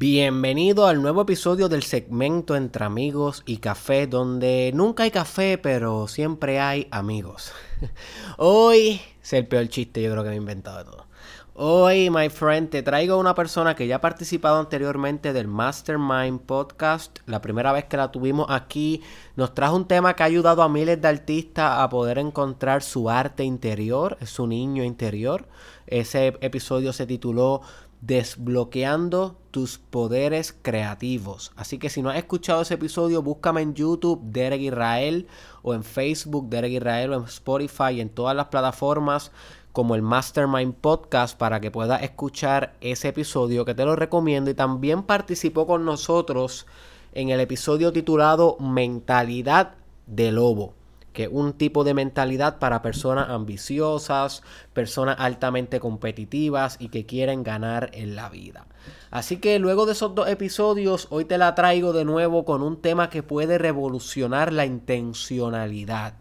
Bienvenido al nuevo episodio del segmento Entre Amigos y Café, donde nunca hay café, pero siempre hay amigos. Hoy es el peor chiste, yo creo que me he inventado de todo. Hoy, my friend, te traigo una persona que ya ha participado anteriormente del Mastermind Podcast. La primera vez que la tuvimos aquí, nos trajo un tema que ha ayudado a miles de artistas a poder encontrar su arte interior, su niño interior. Ese episodio se tituló Desbloqueando tus poderes creativos. Así que si no has escuchado ese episodio, búscame en YouTube, Derek Israel, o en Facebook, Derek Israel, o en Spotify, en todas las plataformas como el Mastermind Podcast para que puedas escuchar ese episodio que te lo recomiendo y también participó con nosotros en el episodio titulado Mentalidad de Lobo que un tipo de mentalidad para personas ambiciosas, personas altamente competitivas y que quieren ganar en la vida. Así que luego de esos dos episodios, hoy te la traigo de nuevo con un tema que puede revolucionar la intencionalidad.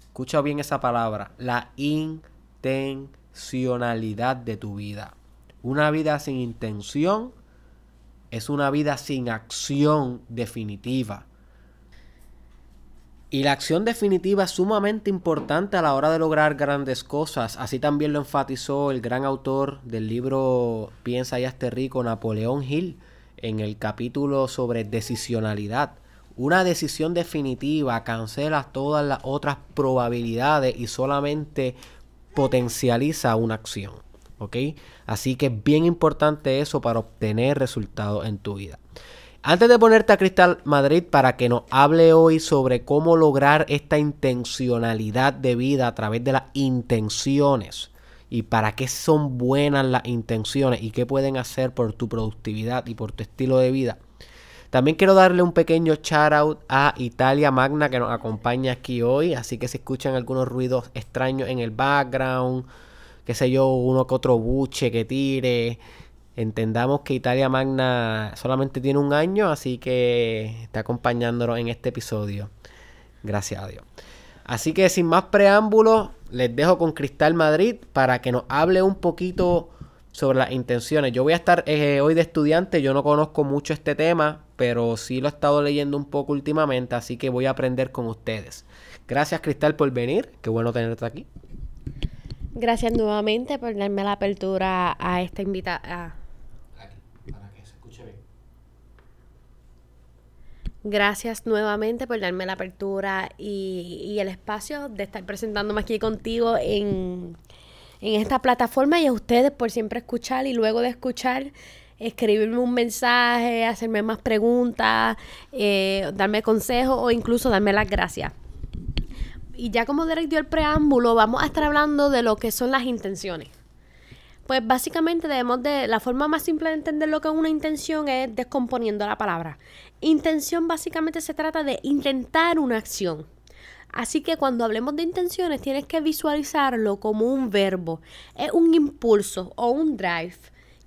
Escucha bien esa palabra, la intencionalidad de tu vida. Una vida sin intención es una vida sin acción definitiva. Y la acción definitiva es sumamente importante a la hora de lograr grandes cosas. Así también lo enfatizó el gran autor del libro Piensa y hazte rico, Napoleón Hill, en el capítulo sobre decisionalidad. Una decisión definitiva cancela todas las otras probabilidades y solamente potencializa una acción. Así que es bien importante eso para obtener resultados en tu vida. Antes de ponerte a Cristal Madrid para que nos hable hoy sobre cómo lograr esta intencionalidad de vida a través de las intenciones y para qué son buenas las intenciones y qué pueden hacer por tu productividad y por tu estilo de vida. También quiero darle un pequeño shout out a Italia Magna que nos acompaña aquí hoy, así que si escuchan algunos ruidos extraños en el background, qué sé yo, uno que otro buche que tire, Entendamos que Italia Magna solamente tiene un año, así que está acompañándonos en este episodio. Gracias a Dios. Así que sin más preámbulos, les dejo con Cristal Madrid para que nos hable un poquito sobre las intenciones. Yo voy a estar eh, hoy de estudiante, yo no conozco mucho este tema, pero sí lo he estado leyendo un poco últimamente, así que voy a aprender con ustedes. Gracias Cristal por venir, qué bueno tenerte aquí. Gracias nuevamente por darme la apertura a esta invitación Gracias nuevamente por darme la apertura y, el espacio de estar presentándome aquí contigo en, esta plataforma y a ustedes por siempre escuchar y luego de escuchar escribirme un mensaje, hacerme más preguntas, eh, darme consejos o incluso darme las gracias. Y ya como Derek el preámbulo, vamos a estar hablando de lo que son las intenciones. Pues básicamente debemos de, la forma más simple de entender lo que es una intención es descomponiendo la palabra. Intención básicamente se trata de intentar una acción. Así que cuando hablemos de intenciones tienes que visualizarlo como un verbo. Es un impulso o un drive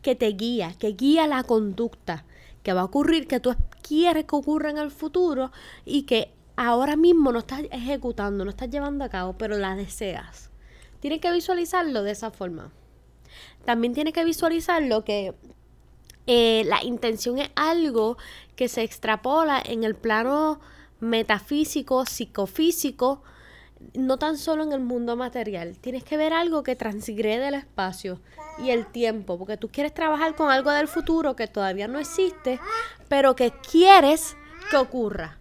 que te guía, que guía la conducta que va a ocurrir, que tú quieres que ocurra en el futuro y que ahora mismo no estás ejecutando, no estás llevando a cabo, pero la deseas. Tienes que visualizarlo de esa forma. También tienes que visualizarlo que eh, la intención es algo que se extrapola en el plano metafísico, psicofísico, no tan solo en el mundo material. Tienes que ver algo que transgrede el espacio y el tiempo, porque tú quieres trabajar con algo del futuro que todavía no existe, pero que quieres que ocurra.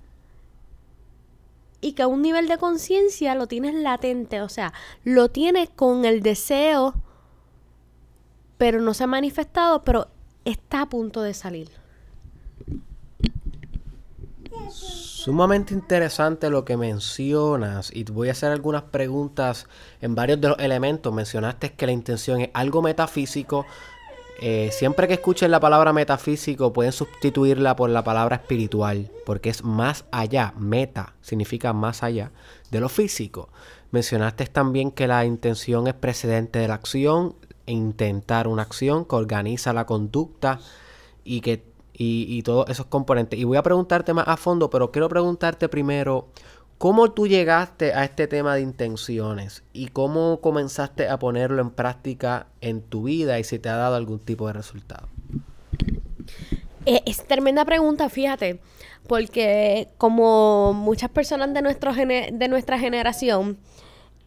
Y que a un nivel de conciencia lo tienes latente, o sea, lo tienes con el deseo, pero no se ha manifestado, pero está a punto de salir. Sumamente interesante lo que mencionas y voy a hacer algunas preguntas en varios de los elementos. Mencionaste que la intención es algo metafísico. Eh, siempre que escuchen la palabra metafísico pueden sustituirla por la palabra espiritual porque es más allá. Meta significa más allá de lo físico. Mencionaste también que la intención es precedente de la acción, intentar una acción que organiza la conducta y que y, todos esos componentes. Y voy a preguntarte más a fondo, pero quiero preguntarte primero, ¿cómo tú llegaste a este tema de intenciones? ¿Y cómo comenzaste a ponerlo en práctica en tu vida y si te ha dado algún tipo de resultado? Eh, es tremenda pregunta, fíjate, porque como muchas personas de, nuestro de nuestra generación,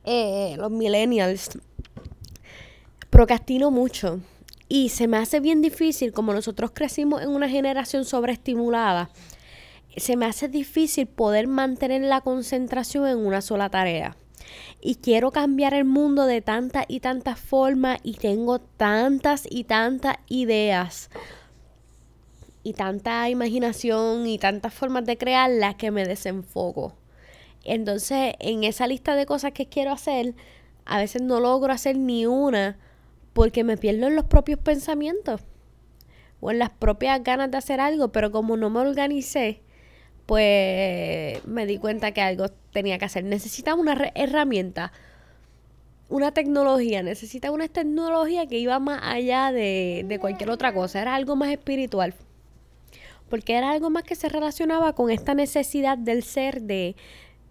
eh, los millennials, procrastino mucho. Y se me hace bien difícil, como nosotros crecimos en una generación sobreestimulada, se me hace difícil poder mantener la concentración en una sola tarea. Y quiero cambiar el mundo de tantas y tantas formas y tengo tantas y tantas ideas y tanta imaginación y tantas formas de crearlas que me desenfoco. Entonces, en esa lista de cosas que quiero hacer, a veces no logro hacer ni una porque me pierdo en los propios pensamientos o en las propias ganas de hacer algo, pero como no me organicé, pues me di cuenta que algo tenía que hacer. Necesitaba una herramienta, una tecnología, necesitaba una tecnología que iba más allá de, de cualquier otra cosa, era algo más espiritual porque era algo más que se relacionaba con esta necesidad del ser de,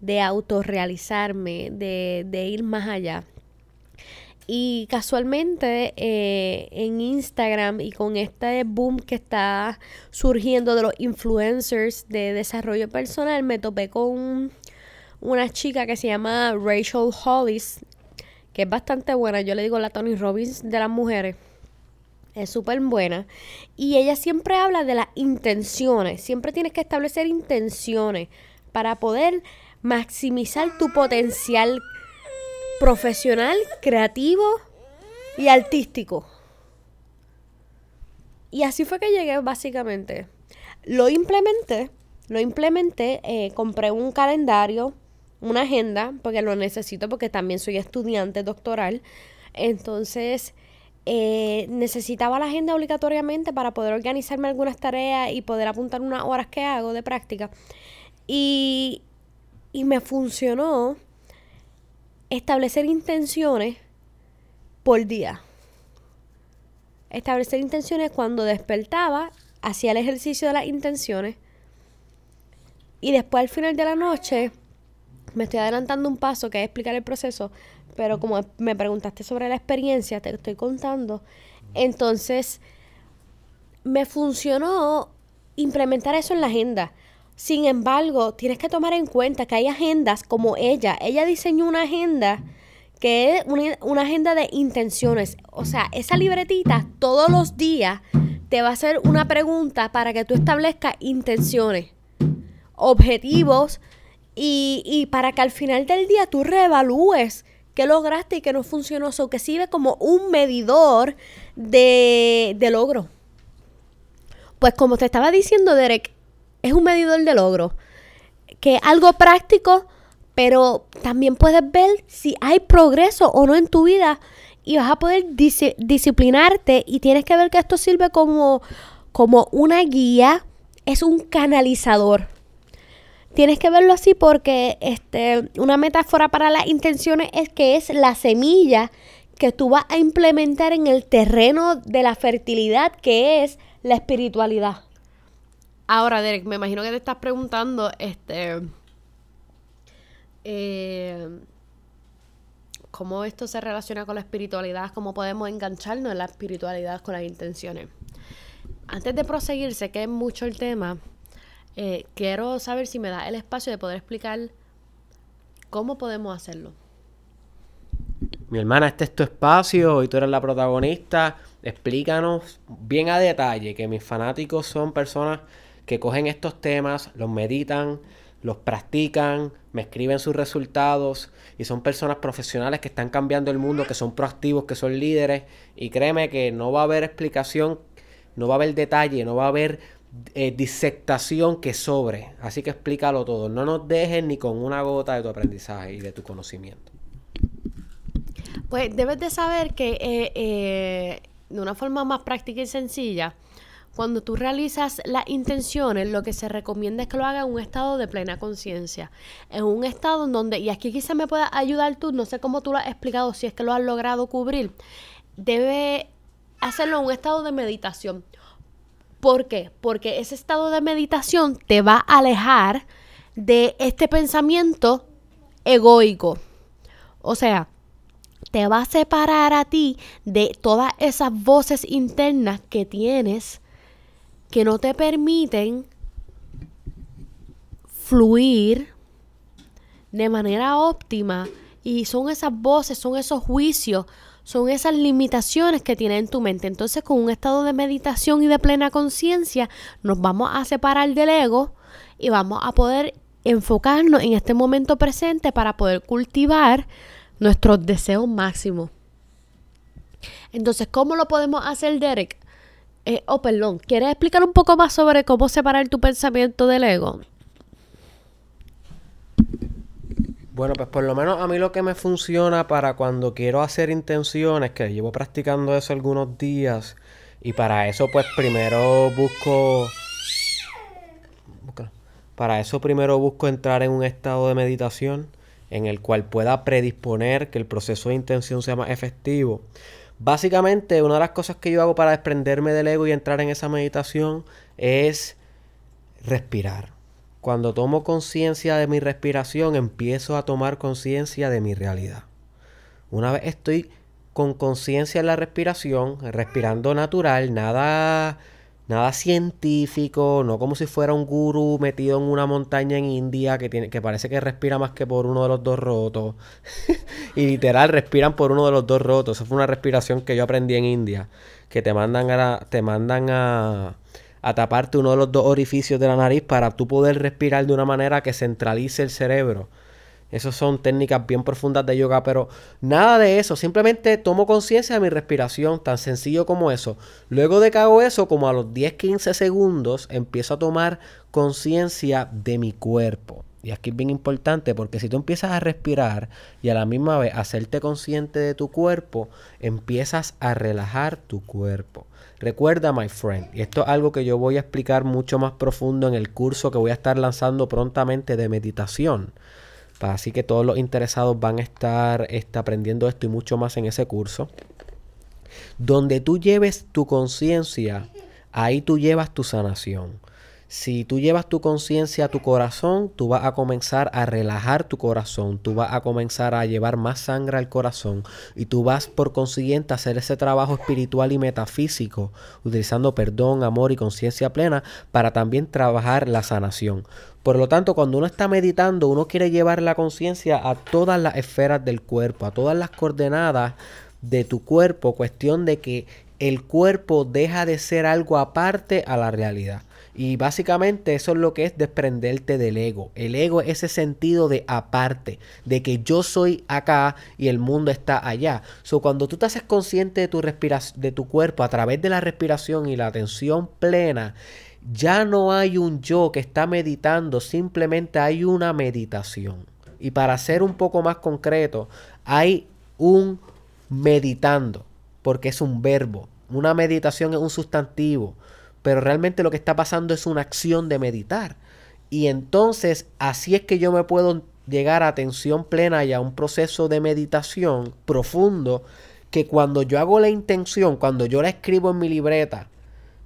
de autorrealizarme, de, de ir más allá. Y casualmente eh, en Instagram y con este boom que está surgiendo de los influencers de desarrollo personal, me topé con una chica que se llama Rachel Hollis, que es bastante buena. Yo le digo la Tony Robbins de las mujeres. Es súper buena. Y ella siempre habla de las intenciones. Siempre tienes que establecer intenciones para poder maximizar tu potencial profesional, creativo y artístico. Y así fue que llegué básicamente. Lo implementé, lo implementé, eh, compré un calendario, una agenda, porque lo necesito porque también soy estudiante doctoral. Entonces, eh, necesitaba la agenda obligatoriamente para poder organizarme algunas tareas y poder apuntar unas horas que hago de práctica. Y, y me funcionó establecer intenciones por día. Establecer intenciones cuando despertaba, hacía el ejercicio de las intenciones y después al final de la noche, me estoy adelantando un paso que es explicar el proceso, pero como me preguntaste sobre la experiencia, te estoy contando. Entonces, me funcionó implementar eso en la agenda. Sin embargo, tienes que tomar en cuenta que hay agendas como ella. Ella diseñó una agenda que es una, agenda de intenciones. O sea, esa libretita todos los días te va a hacer una pregunta para que tú establezcas intenciones, objetivos y, y para que al final del día tú reevalúes qué lograste y qué no funcionó. O que sirve como un medidor de, de logro. Pues como te estaba diciendo, Derek, es un medidor de logro, que es algo práctico, pero también puedes ver si hay progreso o no en tu vida y vas a poder disciplinarte y tienes que ver que esto sirve como, como una guía, es un canalizador. Tienes que verlo así porque este, una metáfora para las intenciones es que es la semilla que tú vas a implementar en el terreno de la fertilidad que es la espiritualidad. Ahora, Derek, me imagino que te estás preguntando, este, eh, cómo esto se relaciona con la espiritualidad, cómo podemos engancharnos en la espiritualidad con las intenciones. Antes de proseguir, sé que es mucho el tema, eh, quiero saber si me da el espacio de poder explicar cómo podemos hacerlo. Mi hermana, este es tu espacio y tú eres la protagonista. Explícanos bien a detalle que mis fanáticos son personas que cogen estos temas, los meditan, los practican, me escriben sus resultados y son personas profesionales que están cambiando el mundo, que son proactivos, que son líderes y créeme que no va a haber explicación, no va a haber detalle, no va a haber eh, disectación que sobre. Así que explícalo todo, no nos dejes ni con una gota de tu aprendizaje y de tu conocimiento. Pues debes de saber que eh, eh, de una forma más práctica y sencilla, cuando tú realizas las intenciones, lo que se recomienda es que lo hagas en un estado de plena conciencia. En un estado en donde, y aquí quizá me pueda ayudar tú, no sé cómo tú lo has explicado, si es que lo has logrado cubrir, debe hacerlo en un estado de meditación. ¿Por qué? Porque ese estado de meditación te va a alejar de este pensamiento egoico. O sea, te va a separar a ti de todas esas voces internas que tienes que no te permiten fluir de manera óptima y son esas voces, son esos juicios, son esas limitaciones que tienes en tu mente. Entonces, con un estado de meditación y de plena conciencia, nos vamos a separar del ego y vamos a poder enfocarnos en este momento presente para poder cultivar nuestros deseos máximos. Entonces, ¿cómo lo podemos hacer, Derek? Eh, oh, perdón, ¿quieres explicar un poco más sobre cómo separar tu pensamiento del ego? Bueno, pues por lo menos a mí lo que me funciona para cuando quiero hacer intenciones, que llevo practicando eso algunos días, y para eso pues primero busco... Para eso primero busco entrar en un estado de meditación en el cual pueda predisponer que el proceso de intención sea más efectivo. Básicamente, una de las cosas que yo hago para desprenderme del ego y entrar en esa meditación es respirar. Cuando tomo conciencia de mi respiración, empiezo a tomar conciencia de mi realidad. Una vez estoy con conciencia en la respiración, respirando natural, nada nada científico, no como si fuera un gurú metido en una montaña en India que, tiene, que parece que respira más que por uno de los dos rotos. y literal respiran por uno de los dos rotos. Esa fue una respiración que yo aprendí en India, que te mandan a, te mandan a, a taparte uno de los dos orificios de la nariz para tú poder respirar de una manera que centralice el cerebro. Esas son técnicas bien profundas de yoga, pero nada de eso. Simplemente tomo conciencia de mi respiración, tan sencillo como eso. Luego de que hago eso, como a los 10-15 segundos, empiezo a tomar conciencia de mi cuerpo. Y aquí es bien importante porque si tú empiezas a respirar y a la misma vez hacerte consciente de tu cuerpo, empiezas a relajar tu cuerpo. Recuerda, my friend, y esto es algo que yo voy a explicar mucho más profundo en el curso que voy a estar lanzando prontamente de meditación. Así que todos los interesados van a estar este, aprendiendo esto y mucho más en ese curso. Donde tú lleves tu conciencia, ahí tú llevas tu sanación. Si tú llevas tu conciencia a tu corazón, tú vas a comenzar a relajar tu corazón, tú vas a comenzar a llevar más sangre al corazón y tú vas por consiguiente a hacer ese trabajo espiritual y metafísico, utilizando perdón, amor y conciencia plena para también trabajar la sanación. Por lo tanto, cuando uno está meditando, uno quiere llevar la conciencia a todas las esferas del cuerpo, a todas las coordenadas de tu cuerpo, cuestión de que el cuerpo deja de ser algo aparte a la realidad. Y básicamente eso es lo que es desprenderte del ego. El ego es ese sentido de aparte, de que yo soy acá y el mundo está allá. So, cuando tú te haces consciente de tu, de tu cuerpo a través de la respiración y la atención plena, ya no hay un yo que está meditando, simplemente hay una meditación. Y para ser un poco más concreto, hay un meditando, porque es un verbo. Una meditación es un sustantivo pero realmente lo que está pasando es una acción de meditar. Y entonces así es que yo me puedo llegar a atención plena y a un proceso de meditación profundo que cuando yo hago la intención, cuando yo la escribo en mi libreta,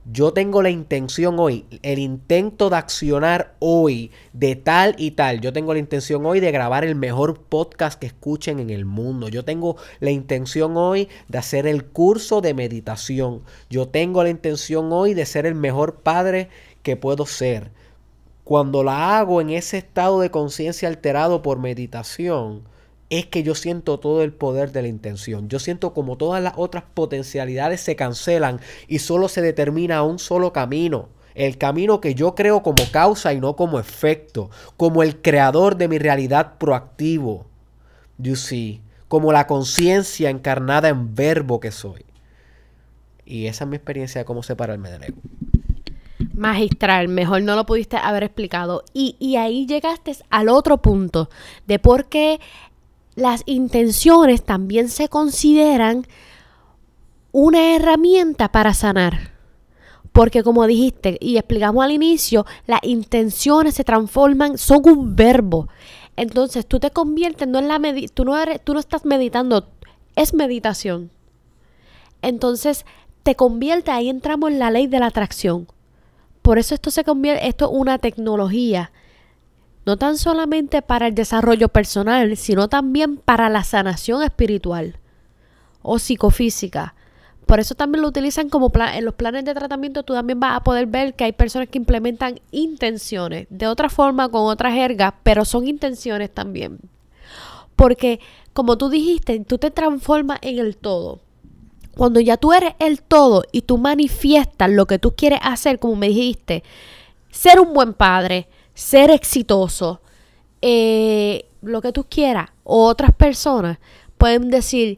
yo tengo la intención hoy, el intento de accionar hoy de tal y tal. Yo tengo la intención hoy de grabar el mejor podcast que escuchen en el mundo. Yo tengo la intención hoy de hacer el curso de meditación. Yo tengo la intención hoy de ser el mejor padre que puedo ser. Cuando la hago en ese estado de conciencia alterado por meditación, es que yo siento todo el poder de la intención. Yo siento como todas las otras potencialidades se cancelan y solo se determina un solo camino. El camino que yo creo como causa y no como efecto. Como el creador de mi realidad proactivo. You see. Como la conciencia encarnada en verbo que soy. Y esa es mi experiencia de cómo separarme del ego. Magistral, mejor no lo pudiste haber explicado. Y, y ahí llegaste al otro punto de por qué las intenciones también se consideran una herramienta para sanar. Porque como dijiste y explicamos al inicio, las intenciones se transforman, son un verbo. Entonces tú te conviertes, no en la tú no, eres, tú no estás meditando, es meditación. Entonces te convierte, ahí entramos en la ley de la atracción. Por eso esto se convierte, esto es una tecnología no tan solamente para el desarrollo personal, sino también para la sanación espiritual o psicofísica. Por eso también lo utilizan como en los planes de tratamiento. Tú también vas a poder ver que hay personas que implementan intenciones de otra forma, con otra jerga, pero son intenciones también. Porque, como tú dijiste, tú te transformas en el todo. Cuando ya tú eres el todo y tú manifiestas lo que tú quieres hacer, como me dijiste, ser un buen padre, ser exitoso, eh, lo que tú quieras, o otras personas pueden decir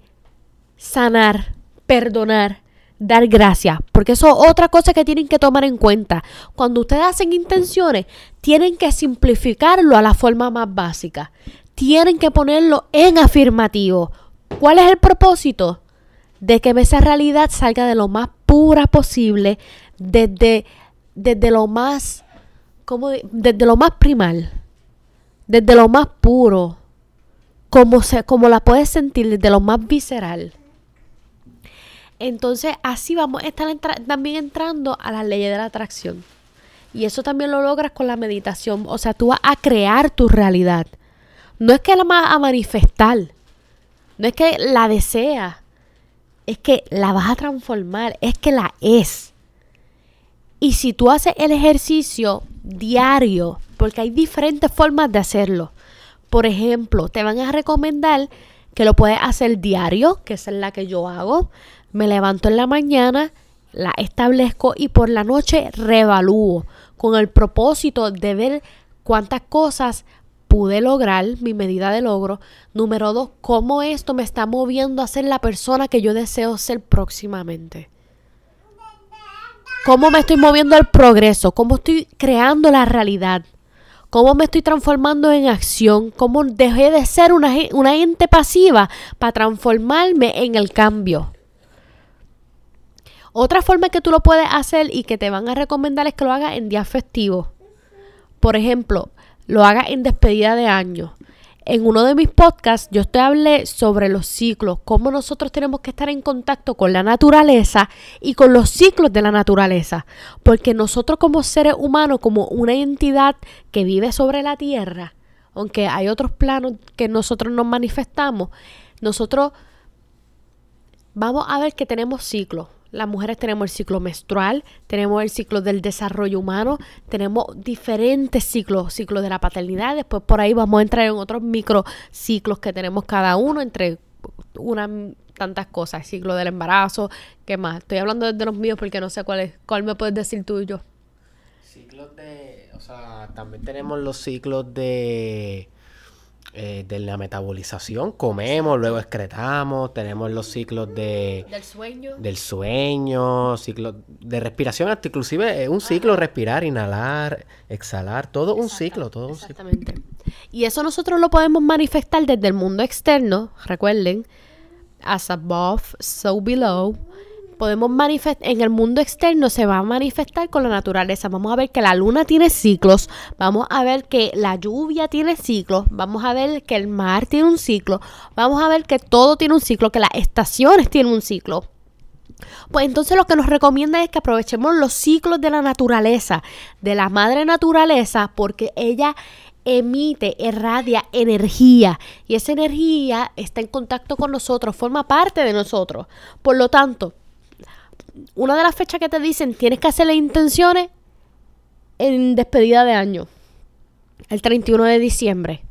sanar, perdonar, dar gracias, porque eso es otra cosa que tienen que tomar en cuenta. Cuando ustedes hacen intenciones, tienen que simplificarlo a la forma más básica. Tienen que ponerlo en afirmativo. ¿Cuál es el propósito? De que esa realidad salga de lo más pura posible, desde, desde lo más, como desde lo más primal, desde lo más puro, como, se, como la puedes sentir, desde lo más visceral. Entonces así vamos a estar también entrando a las leyes de la atracción. Y eso también lo logras con la meditación. O sea, tú vas a crear tu realidad. No es que la vas a manifestar. No es que la deseas. Es que la vas a transformar. Es que la es. Y si tú haces el ejercicio diario, porque hay diferentes formas de hacerlo. Por ejemplo, te van a recomendar que lo puedes hacer diario, que es la que yo hago. Me levanto en la mañana, la establezco y por la noche reevalúo con el propósito de ver cuántas cosas pude lograr, mi medida de logro. Número dos, cómo esto me está moviendo a ser la persona que yo deseo ser próximamente. Cómo me estoy moviendo al progreso, cómo estoy creando la realidad, cómo me estoy transformando en acción, cómo dejé de ser una, una ente pasiva para transformarme en el cambio. Otra forma que tú lo puedes hacer y que te van a recomendar es que lo hagas en días festivos. Por ejemplo, lo hagas en despedida de año. En uno de mis podcasts yo te hablé sobre los ciclos, cómo nosotros tenemos que estar en contacto con la naturaleza y con los ciclos de la naturaleza, porque nosotros como seres humanos, como una entidad que vive sobre la tierra, aunque hay otros planos que nosotros nos manifestamos, nosotros vamos a ver que tenemos ciclos. Las mujeres tenemos el ciclo menstrual, tenemos el ciclo del desarrollo humano, tenemos diferentes ciclos, ciclo de la paternidad, después por ahí vamos a entrar en otros microciclos que tenemos cada uno entre unas tantas cosas, ciclo del embarazo, ¿qué más? Estoy hablando de los míos porque no sé cuál es, cuál me puedes decir tú y yo. Ciclos de, o sea, también tenemos los ciclos de eh, de la metabolización, comemos, luego excretamos, tenemos los ciclos de... Del sueño. Del sueño, ciclos de respiración, hasta inclusive es un ciclo, respirar, inhalar, exhalar, todo un ciclo, todo un ciclo. Exactamente. Y eso nosotros lo podemos manifestar desde el mundo externo, recuerden, as above, so below, podemos manifestar, en el mundo externo se va a manifestar con la naturaleza. Vamos a ver que la luna tiene ciclos, vamos a ver que la lluvia tiene ciclos, vamos a ver que el mar tiene un ciclo, vamos a ver que todo tiene un ciclo, que las estaciones tienen un ciclo. Pues entonces lo que nos recomienda es que aprovechemos los ciclos de la naturaleza, de la madre naturaleza, porque ella emite, irradia energía y esa energía está en contacto con nosotros, forma parte de nosotros. Por lo tanto, una de las fechas que te dicen tienes que hacer las intenciones en despedida de año, el 31 de diciembre,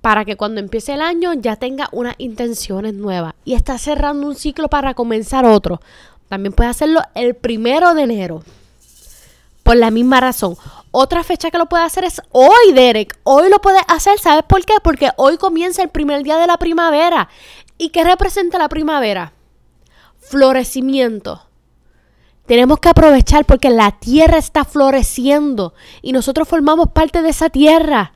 para que cuando empiece el año ya tenga unas intenciones nuevas y está cerrando un ciclo para comenzar otro. También puedes hacerlo el primero de enero. Por la misma razón. Otra fecha que lo puedes hacer es hoy, Derek. Hoy lo puedes hacer. ¿Sabes por qué? Porque hoy comienza el primer día de la primavera. ¿Y qué representa la primavera? Florecimiento. Tenemos que aprovechar porque la tierra está floreciendo y nosotros formamos parte de esa tierra.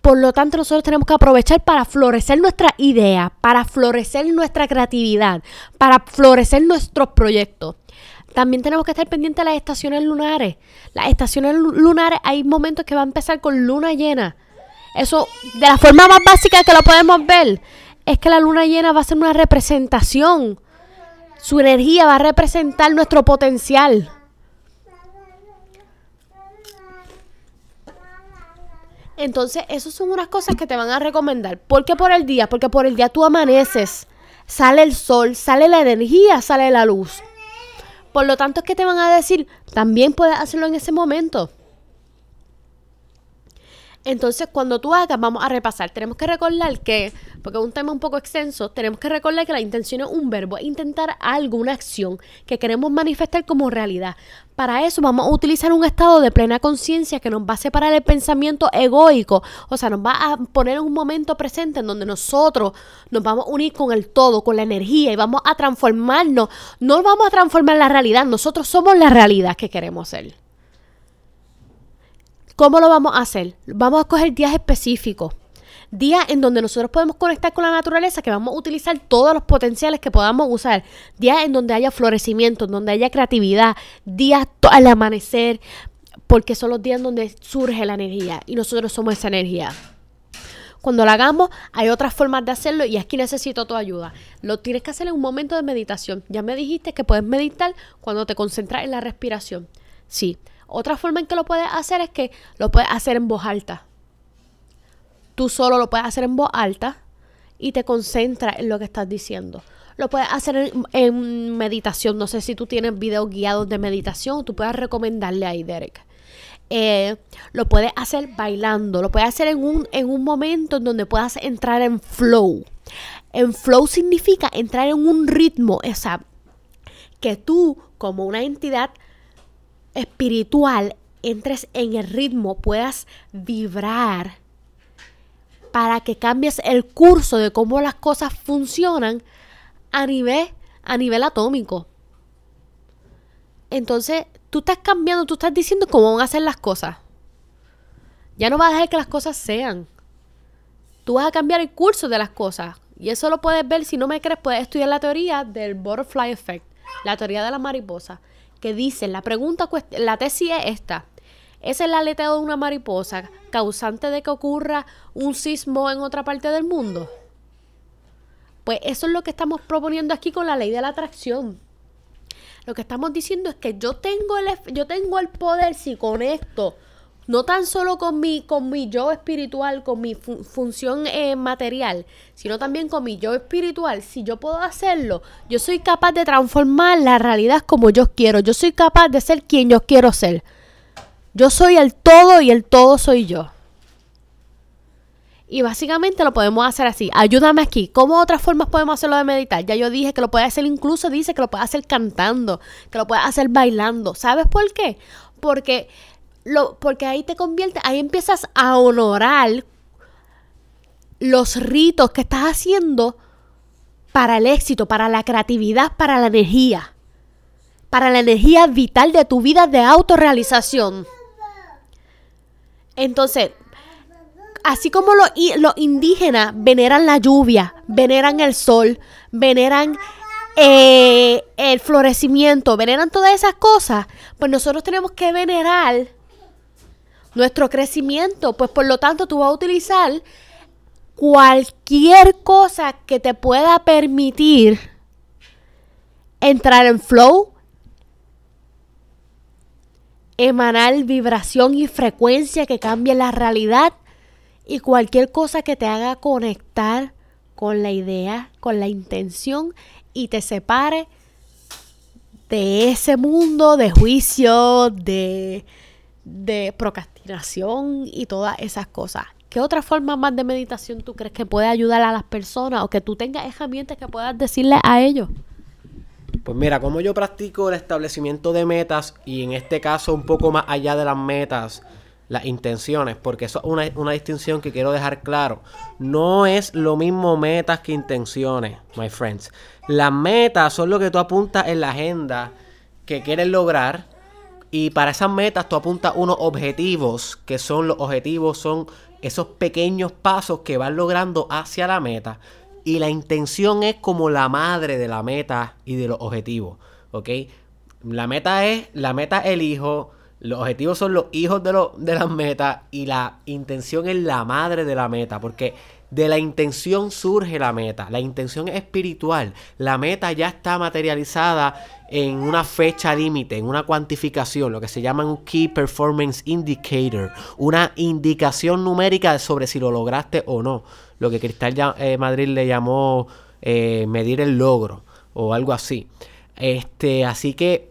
Por lo tanto, nosotros tenemos que aprovechar para florecer nuestra idea, para florecer nuestra creatividad, para florecer nuestros proyectos. También tenemos que estar pendientes de las estaciones lunares. Las estaciones lunares hay momentos que va a empezar con luna llena. Eso, de la forma más básica que lo podemos ver, es que la luna llena va a ser una representación. Su energía va a representar nuestro potencial. Entonces, esas son unas cosas que te van a recomendar. ¿Por qué por el día? Porque por el día tú amaneces sale el sol, sale la energía, sale la luz. Por lo tanto, es que te van a decir, también puedes hacerlo en ese momento. Entonces, cuando tú hagas, vamos a repasar. Tenemos que recordar que, porque es un tema un poco extenso, tenemos que recordar que la intención es un verbo, intentar algo, una acción que queremos manifestar como realidad. Para eso vamos a utilizar un estado de plena conciencia que nos va a separar el pensamiento egoico, o sea, nos va a poner en un momento presente en donde nosotros nos vamos a unir con el todo, con la energía y vamos a transformarnos. No vamos a transformar la realidad, nosotros somos la realidad que queremos ser. ¿Cómo lo vamos a hacer? Vamos a coger días específicos. Días en donde nosotros podemos conectar con la naturaleza, que vamos a utilizar todos los potenciales que podamos usar. Días en donde haya florecimiento, en donde haya creatividad. Días al amanecer, porque son los días en donde surge la energía y nosotros somos esa energía. Cuando lo hagamos, hay otras formas de hacerlo y aquí necesito tu ayuda. Lo tienes que hacer en un momento de meditación. Ya me dijiste que puedes meditar cuando te concentras en la respiración. Sí. Otra forma en que lo puedes hacer es que lo puedes hacer en voz alta. Tú solo lo puedes hacer en voz alta y te concentras en lo que estás diciendo. Lo puedes hacer en, meditación. No sé si tú tienes videos guiados de meditación. Tú puedes recomendarle ahí, Derek. Eh, lo puedes hacer bailando. Lo puedes hacer en un, en un momento en donde puedas entrar en flow. En flow significa entrar en un ritmo. O sea, que tú, como una entidad espiritual entres en el ritmo, puedas vibrar para que cambies el curso de cómo las cosas funcionan a nivel, a nivel atómico. Entonces, tú estás cambiando, tú estás diciendo cómo van a ser las cosas. Ya no vas a dejar que las cosas sean. Tú vas a cambiar el curso de las cosas. Y eso lo puedes ver, si no me crees, puedes estudiar la teoría del butterfly effect, la teoría de la mariposa que dice, la pregunta, la tesis es esta. ¿Es el aleteo de una mariposa causante de que ocurra un sismo en otra parte del mundo? Pues eso es lo que estamos proponiendo aquí con la ley de la atracción. Lo que estamos diciendo es que yo tengo el, yo tengo el poder si conecto no tan solo con mi, con mi yo espiritual, con mi función eh, material, sino también con mi yo espiritual. Si yo puedo hacerlo, yo soy capaz de transformar la realidad como yo quiero. Yo soy capaz de ser quien yo quiero ser. Yo soy el todo y el todo soy yo. Y básicamente lo podemos hacer así. Ayúdame aquí. ¿Cómo otras formas podemos hacerlo de meditar? Ya yo dije que lo puede hacer incluso, dice que lo puede hacer cantando, que lo puede hacer bailando. ¿Sabes por qué? Porque porque ahí te convierte, ahí empiezas a honorar los ritos que estás haciendo para el éxito, para la creatividad, para la energía, para la energía vital de tu vida de autorrealización. Entonces, así como los, los indígenas veneran la lluvia, veneran el sol, veneran eh, el florecimiento, veneran todas esas cosas, pues nosotros tenemos que venerar nuestro crecimiento. Pues por lo tanto tú vas a utilizar cualquier cosa que te pueda permitir entrar en flow, emanar vibración y frecuencia que cambie la realidad y cualquier cosa que te haga conectar con la idea, con la intención y te separe de ese mundo de juicio, de, de procrastinación y todas esas cosas. ¿Qué otra forma más de meditación tú crees que puede ayudar a las personas o que tú tengas herramientas que puedas decirle a ellos? Pues mira, como yo practico el establecimiento de metas y en este caso un poco más allá de las metas, las intenciones, porque eso es una, una, distinción que quiero dejar claro. No es lo mismo metas que intenciones, my friends. Las metas son lo que tú apuntas en la agenda que quieres lograr y para esas metas tú apuntas unos objetivos, que son los objetivos, son esos pequeños pasos que vas logrando hacia la meta. Y la intención es como la madre de la meta y de los objetivos. ¿Ok? La meta es, la meta es el hijo, los objetivos son los hijos de, de las metas y la intención es la madre de la meta. Porque de la intención surge la meta. La intención es espiritual. La meta ya está materializada en una fecha límite, en una cuantificación, lo que se llama un Key Performance Indicator, una indicación numérica sobre si lo lograste o no. Lo que Cristal eh, Madrid le llamó eh, medir el logro o algo así. Este, así que,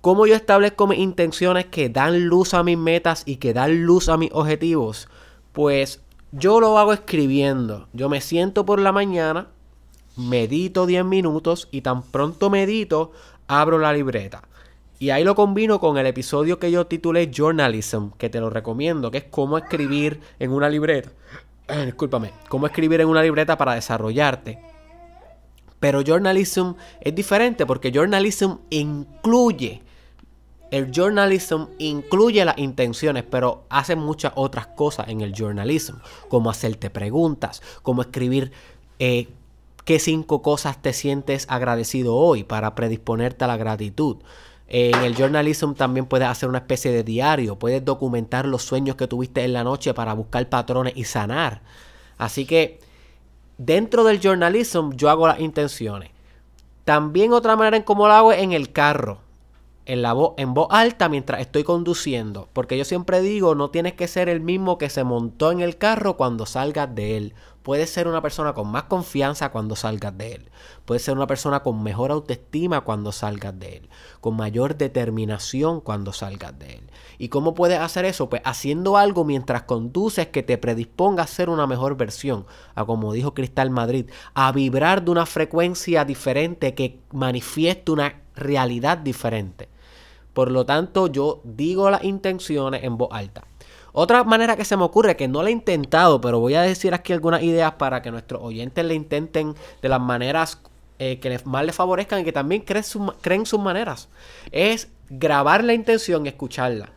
¿cómo yo establezco mis intenciones que dan luz a mis metas y que dan luz a mis objetivos? Pues yo lo hago escribiendo. Yo me siento por la mañana, medito 10 minutos y tan pronto medito, abro la libreta. Y ahí lo combino con el episodio que yo titulé Journalism, que te lo recomiendo, que es cómo escribir en una libreta. discúlpame, cómo escribir en una libreta para desarrollarte. Pero journalism es diferente porque journalism incluye, el journalism incluye las intenciones, pero hace muchas otras cosas en el journalism, como hacerte preguntas, como escribir eh, qué cinco cosas te sientes agradecido hoy para predisponerte a la gratitud. En el journalism también puedes hacer una especie de diario, puedes documentar los sueños que tuviste en la noche para buscar patrones y sanar. Así que dentro del journalism yo hago las intenciones. También otra manera en cómo lo hago es en el carro, en, la voz, en voz alta mientras estoy conduciendo. Porque yo siempre digo, no tienes que ser el mismo que se montó en el carro cuando salgas de él. Puedes ser una persona con más confianza cuando salgas de él. Puedes ser una persona con mejor autoestima cuando salgas de él. Con mayor determinación cuando salgas de él. ¿Y cómo puedes hacer eso? Pues haciendo algo mientras conduces que te predisponga a ser una mejor versión. A como dijo Cristal Madrid, a vibrar de una frecuencia diferente que manifieste una realidad diferente. Por lo tanto, yo digo las intenciones en voz alta. Otra manera que se me ocurre, que no la he intentado, pero voy a decir aquí algunas ideas para que nuestros oyentes le intenten de las maneras eh, que más les favorezcan y que también creen, creen sus maneras, es grabar la intención y escucharla.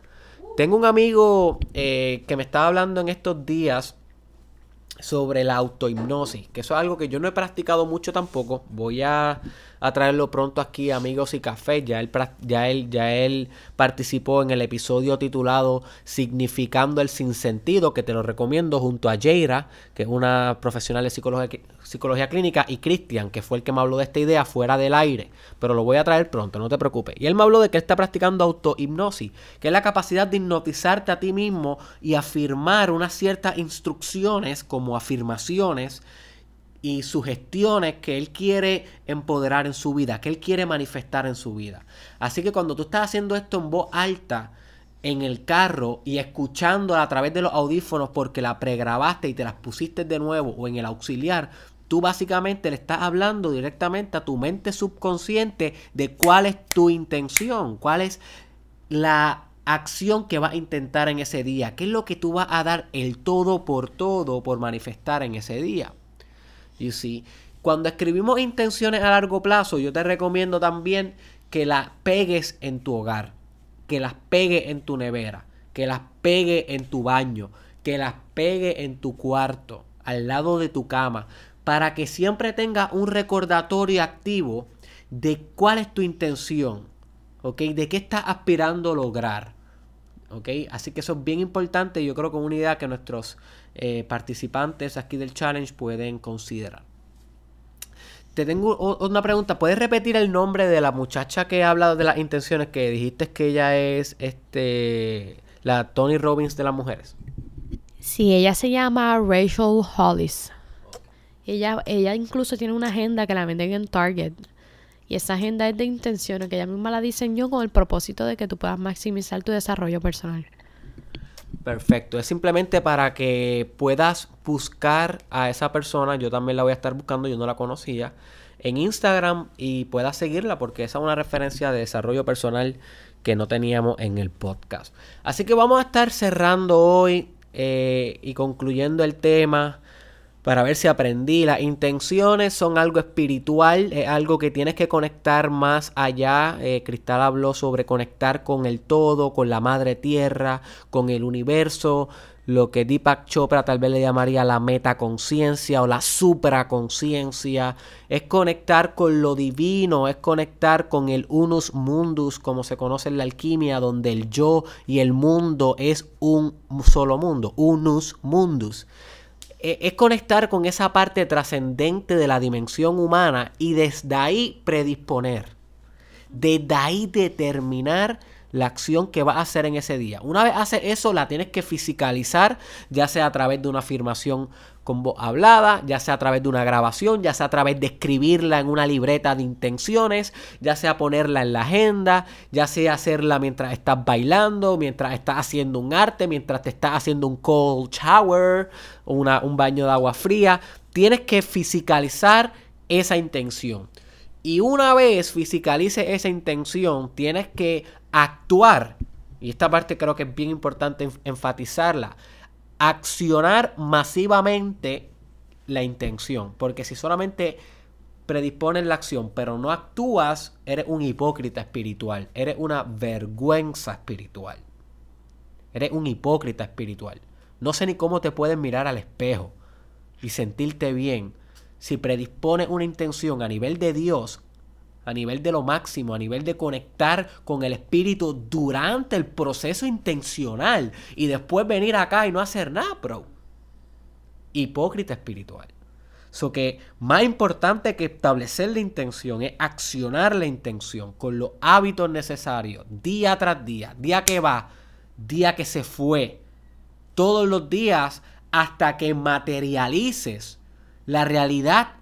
Tengo un amigo eh, que me estaba hablando en estos días sobre la autohipnosis, que eso es algo que yo no he practicado mucho tampoco. Voy a a traerlo pronto aquí, amigos y café. Ya él, ya él, ya él participó en el episodio titulado Significando el sinsentido, que te lo recomiendo junto a Jaira, que es una profesional de psicología, psicología clínica, y Cristian, que fue el que me habló de esta idea fuera del aire. Pero lo voy a traer pronto, no te preocupes. Y él me habló de que él está practicando autohipnosis, que es la capacidad de hipnotizarte a ti mismo y afirmar unas ciertas instrucciones como afirmaciones y sugestiones que él quiere empoderar en su vida, que él quiere manifestar en su vida. Así que cuando tú estás haciendo esto en voz alta, en el carro y escuchándola a través de los audífonos porque la pregrabaste y te las pusiste de nuevo o en el auxiliar, tú básicamente le estás hablando directamente a tu mente subconsciente de cuál es tu intención, cuál es la acción que vas a intentar en ese día, qué es lo que tú vas a dar el todo por todo por manifestar en ese día. You see. Cuando escribimos intenciones a largo plazo, yo te recomiendo también que las pegues en tu hogar, que las pegues en tu nevera, que las pegue en tu baño, que las pegue en tu cuarto, al lado de tu cama, para que siempre tenga un recordatorio activo de cuál es tu intención, ¿ok? De qué estás aspirando a lograr, ¿ok? Así que eso es bien importante. Yo creo que es una idea que nuestros eh, participantes aquí del challenge pueden considerar. Te tengo una pregunta. ¿Puedes repetir el nombre de la muchacha que ha hablado de las intenciones que dijiste que ella es este la Tony Robbins de las mujeres? Sí, ella se llama Rachel Hollis. Ella, ella incluso tiene una agenda que la venden en Target. Y esa agenda es de intenciones que ella misma la diseñó con el propósito de que tú puedas maximizar tu desarrollo personal. Perfecto, es simplemente para que puedas buscar a esa persona, yo también la voy a estar buscando, yo no la conocía, en Instagram y puedas seguirla porque esa es una referencia de desarrollo personal que no teníamos en el podcast. Así que vamos a estar cerrando hoy eh, y concluyendo el tema para ver si aprendí. Las intenciones son algo espiritual, es algo que tienes que conectar más allá. Eh, Cristal habló sobre conectar con el todo, con la madre tierra, con el universo, lo que Deepak Chopra tal vez le llamaría la metaconciencia o la supraconciencia. Es conectar con lo divino, es conectar con el unus mundus, como se conoce en la alquimia, donde el yo y el mundo es un solo mundo, unus mundus. E, es conectar con esa parte trascendente de la dimensión humana y desde ahí predisponer. Desde ahí determinar la acción que vas a hacer en ese día. Una vez haces eso, la tienes que fiscalizar, ya sea a través de una afirmación con voz hablada, ya sea a través de una grabación, ya sea a través de escribirla en una libreta de intenciones, ya sea ponerla en la agenda, ya sea hacerla mientras estás bailando, mientras estás haciendo un arte, mientras te estás haciendo un cold shower, un baño de agua fría. Tienes que fiscalizar esa intención. Y una vez fiscalice esa intención, tienes que actuar. Y esta parte creo que es bien importante enfatizarla accionar masivamente la intención. Porque si solamente predispones la acción, pero no actúas, eres un hipócrita espiritual. Eres una vergüenza espiritual. Eres un hipócrita espiritual. No sé ni cómo te puedes mirar al espejo y sentirte bien si predispones una intención a nivel de Dios a nivel de lo máximo, a nivel de conectar con el espíritu durante el proceso intencional y después venir acá y no hacer nada, bro. Hipócrita espiritual. So que más importante que establecer la intención es accionar la intención con los hábitos necesarios, día tras día, día que va, día que se fue, todos los días hasta que materialices la realidad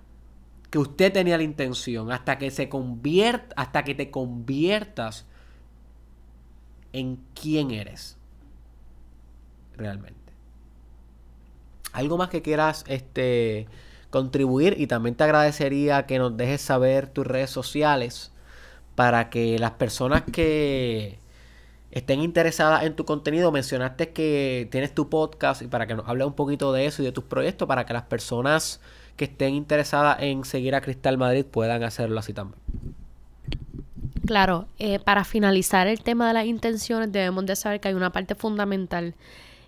que usted tenía la intención hasta que se convierta, hasta que te conviertas en quién eres realmente. Algo más que quieras este contribuir y también te agradecería que nos dejes saber tus redes sociales para que las personas que estén interesadas en tu contenido, mencionaste que tienes tu podcast y para que nos hable un poquito de eso y de tus proyectos para que las personas que estén interesadas en seguir a Cristal Madrid puedan hacerlo así también. Claro, eh, para finalizar el tema de las intenciones debemos de saber que hay una parte fundamental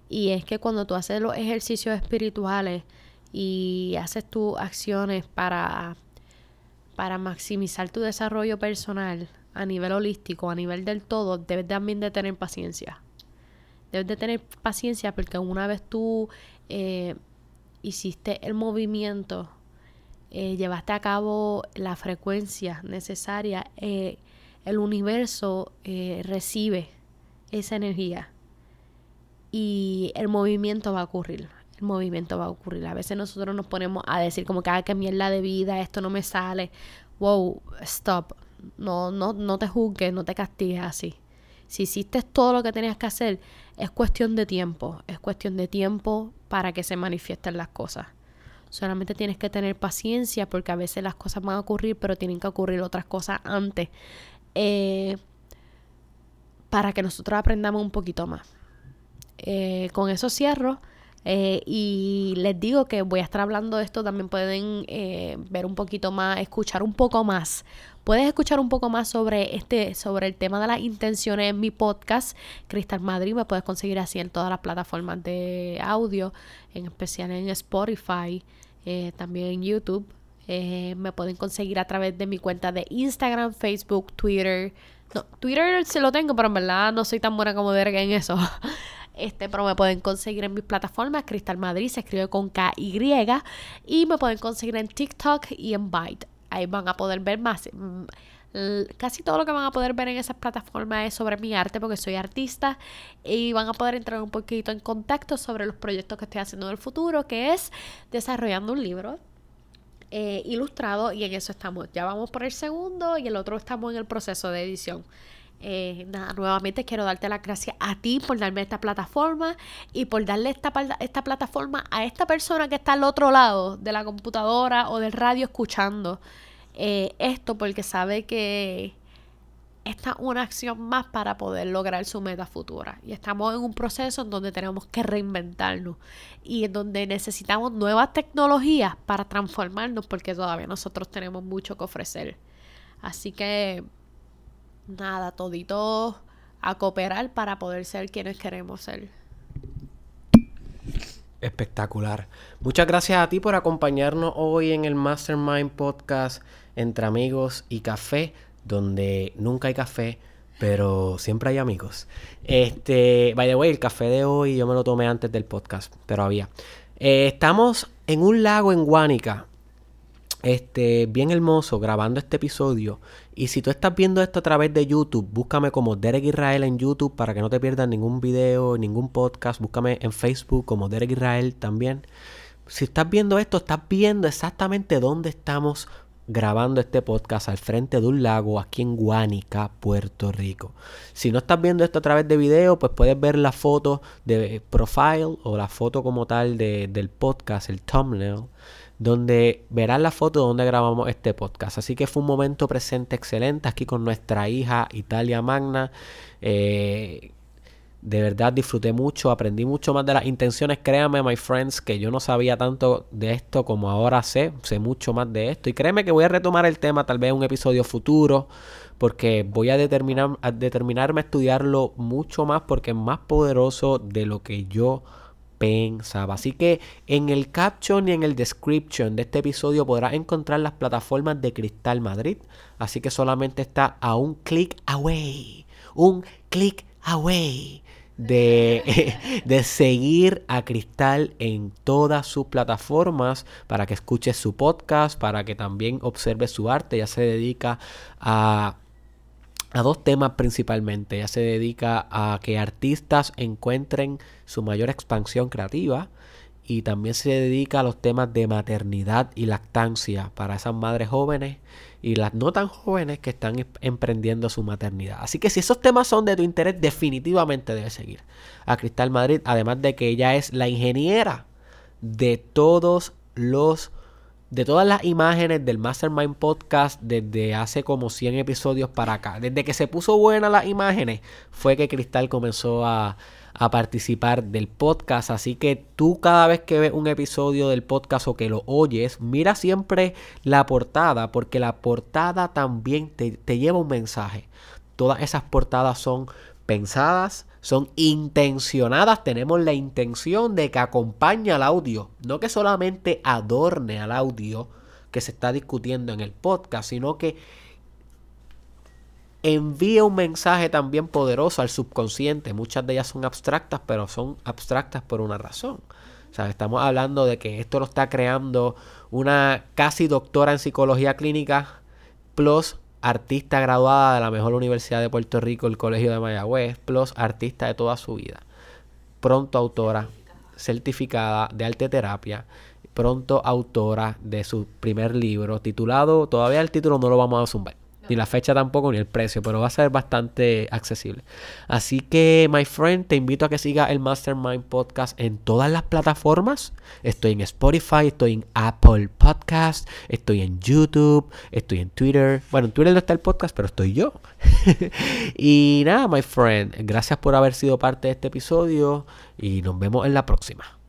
y es que cuando tú haces los ejercicios espirituales y haces tus acciones para, para maximizar tu desarrollo personal a nivel holístico, a nivel del todo, debes también de tener paciencia. Debes de tener paciencia porque una vez tú eh, hiciste el movimiento, eh, llevaste a cabo la frecuencia necesaria, eh, el universo eh, recibe esa energía y el movimiento va a ocurrir. El movimiento va a ocurrir. A veces nosotros nos ponemos a decir como que, ah, que mierda de vida, esto no me sale. Wow, stop. No, no, no te juzgues, no te castigues así. Si hiciste todo lo que tenías que hacer, es cuestión de tiempo. Es cuestión de tiempo para que se manifiesten las cosas. Solamente tienes que tener paciencia porque a veces las cosas van a ocurrir, pero tienen que ocurrir otras cosas antes. Eh, para que nosotros aprendamos un poquito más. Eh, con eso cierro. Eh, y les digo que voy a estar hablando de esto, también pueden ver un poquito más, escuchar un poco más Puedes escuchar un poco más sobre este, sobre el tema de las intenciones en mi podcast, Cristal Madrid. Me puedes conseguir así en todas las plataformas de audio, en especial en Spotify, eh, también en YouTube. Eh, me pueden conseguir a través de mi cuenta de Instagram, Facebook, Twitter. No, Twitter se lo tengo, pero en verdad no soy tan buena como verga en eso. Este, pero me pueden conseguir en mis plataformas. Cristal Madrid se escribe con K-Y. Y me pueden conseguir en TikTok y en Byte ahí van a poder ver más. Mm, casi todo lo que van a poder ver en esas plataformas es sobre mi arte porque soy artista y van a poder entrar un poquito en contacto sobre los proyectos que estoy haciendo en el futuro, que es desarrollando un libro eh, ilustrado y en eso estamos. Ya vamos por el segundo y el otro estamos en el proceso de edición. Eh, nada, nuevamente quiero darte las gracias a ti por darme esta plataforma y por darle esta, esta plataforma a esta persona que está al otro lado de la computadora o del radio escuchando eh, esto porque sabe que esta es una acción más para poder lograr su meta futura. Y estamos en un proceso en donde tenemos que reinventarnos y en donde necesitamos nuevas tecnologías para transformarnos porque todavía nosotros tenemos mucho que ofrecer. Así que nada, todito a cooperar para poder ser quienes queremos ser. Espectacular. Muchas gracias a ti por acompañarnos hoy en el Mastermind Podcast entre amigos y café, donde nunca hay café, pero siempre hay amigos. Este, by the way, el café de hoy yo me lo tomé antes del podcast, pero había. Eh, estamos en un lago en Guánica, este, bien hermoso grabando este episodio. Y si tú estás viendo esto a través de YouTube, búscame como Derek Israel en YouTube para que no te pierdas ningún video, ningún podcast. Búscame en Facebook como Derek Israel también. Si estás viendo esto, estás viendo exactamente dónde estamos grabando este podcast al frente de un lago aquí en Guánica, Puerto Rico. Si no estás viendo esto a través de video, pues puedes ver la foto de profile o la foto como tal del podcast, el thumbnail donde verás la foto donde grabamos este podcast. Así que fue un momento presente excelente aquí con nuestra hija Italia Magna. Eh, de verdad disfruté mucho, aprendí mucho más de las intenciones. Créanme, my friends, que yo no sabía tanto de esto como ahora sé. Sé mucho más de esto. Y créeme que voy a retomar el tema tal vez en un episodio futuro. Porque voy a, determinar, a determinarme a estudiarlo mucho más porque es más poderoso de lo que yo pensaba. Así que en el caption y en el description de este episodio podrás encontrar las plataformas de Cristal Madrid. Así que solamente está a un clic away. Un clic away. De, de, seguir a Cristal en todas sus plataformas para que escuches su podcast, para que también observes su arte. Ya se dedica a a dos temas principalmente. Ella se dedica a que artistas encuentren su mayor expansión creativa y también se dedica a los temas de maternidad y lactancia para esas madres jóvenes y las no tan jóvenes que están em-, emprendiendo su maternidad. Así que si esos temas son de tu interés, definitivamente debes seguir a Cristal Madrid, además de que ella es la ingeniera de todos los de todas las imágenes del Mastermind Podcast desde hace como 100 episodios para acá. Desde que se puso buena las imágenes fue que Cristal comenzó a, a, participar del podcast. Así que tú cada vez que ves un episodio del podcast o que lo oyes, mira siempre la portada porque la portada también te, te lleva un mensaje. Todas esas portadas son pensadas, son intencionadas, tenemos la intención de que acompañe al audio, no que solamente adorne al audio que se está discutiendo en el podcast, sino que envíe un mensaje también poderoso al subconsciente. Muchas de ellas son abstractas, pero son abstractas por una razón. O sea, estamos hablando de que esto lo está creando una casi doctora en psicología clínica plus artista graduada de la mejor universidad de Puerto Rico, el Colegio de Mayagüez, plus artista de toda su vida. Pronto autora certificada de arte terapia, pronto autora de su primer libro titulado, todavía el título no lo vamos a zumbar, ni la fecha tampoco, ni el precio, pero va a ser bastante accesible. Así que, my friend, te invito a que sigas el Mastermind Podcast en todas las plataformas. Estoy en Spotify, estoy en Apple Podcast, estoy en YouTube, estoy en Twitter. Bueno, en Twitter no está el podcast, pero estoy yo. y nada, my friend, gracias por haber sido parte de este episodio y nos vemos en la próxima.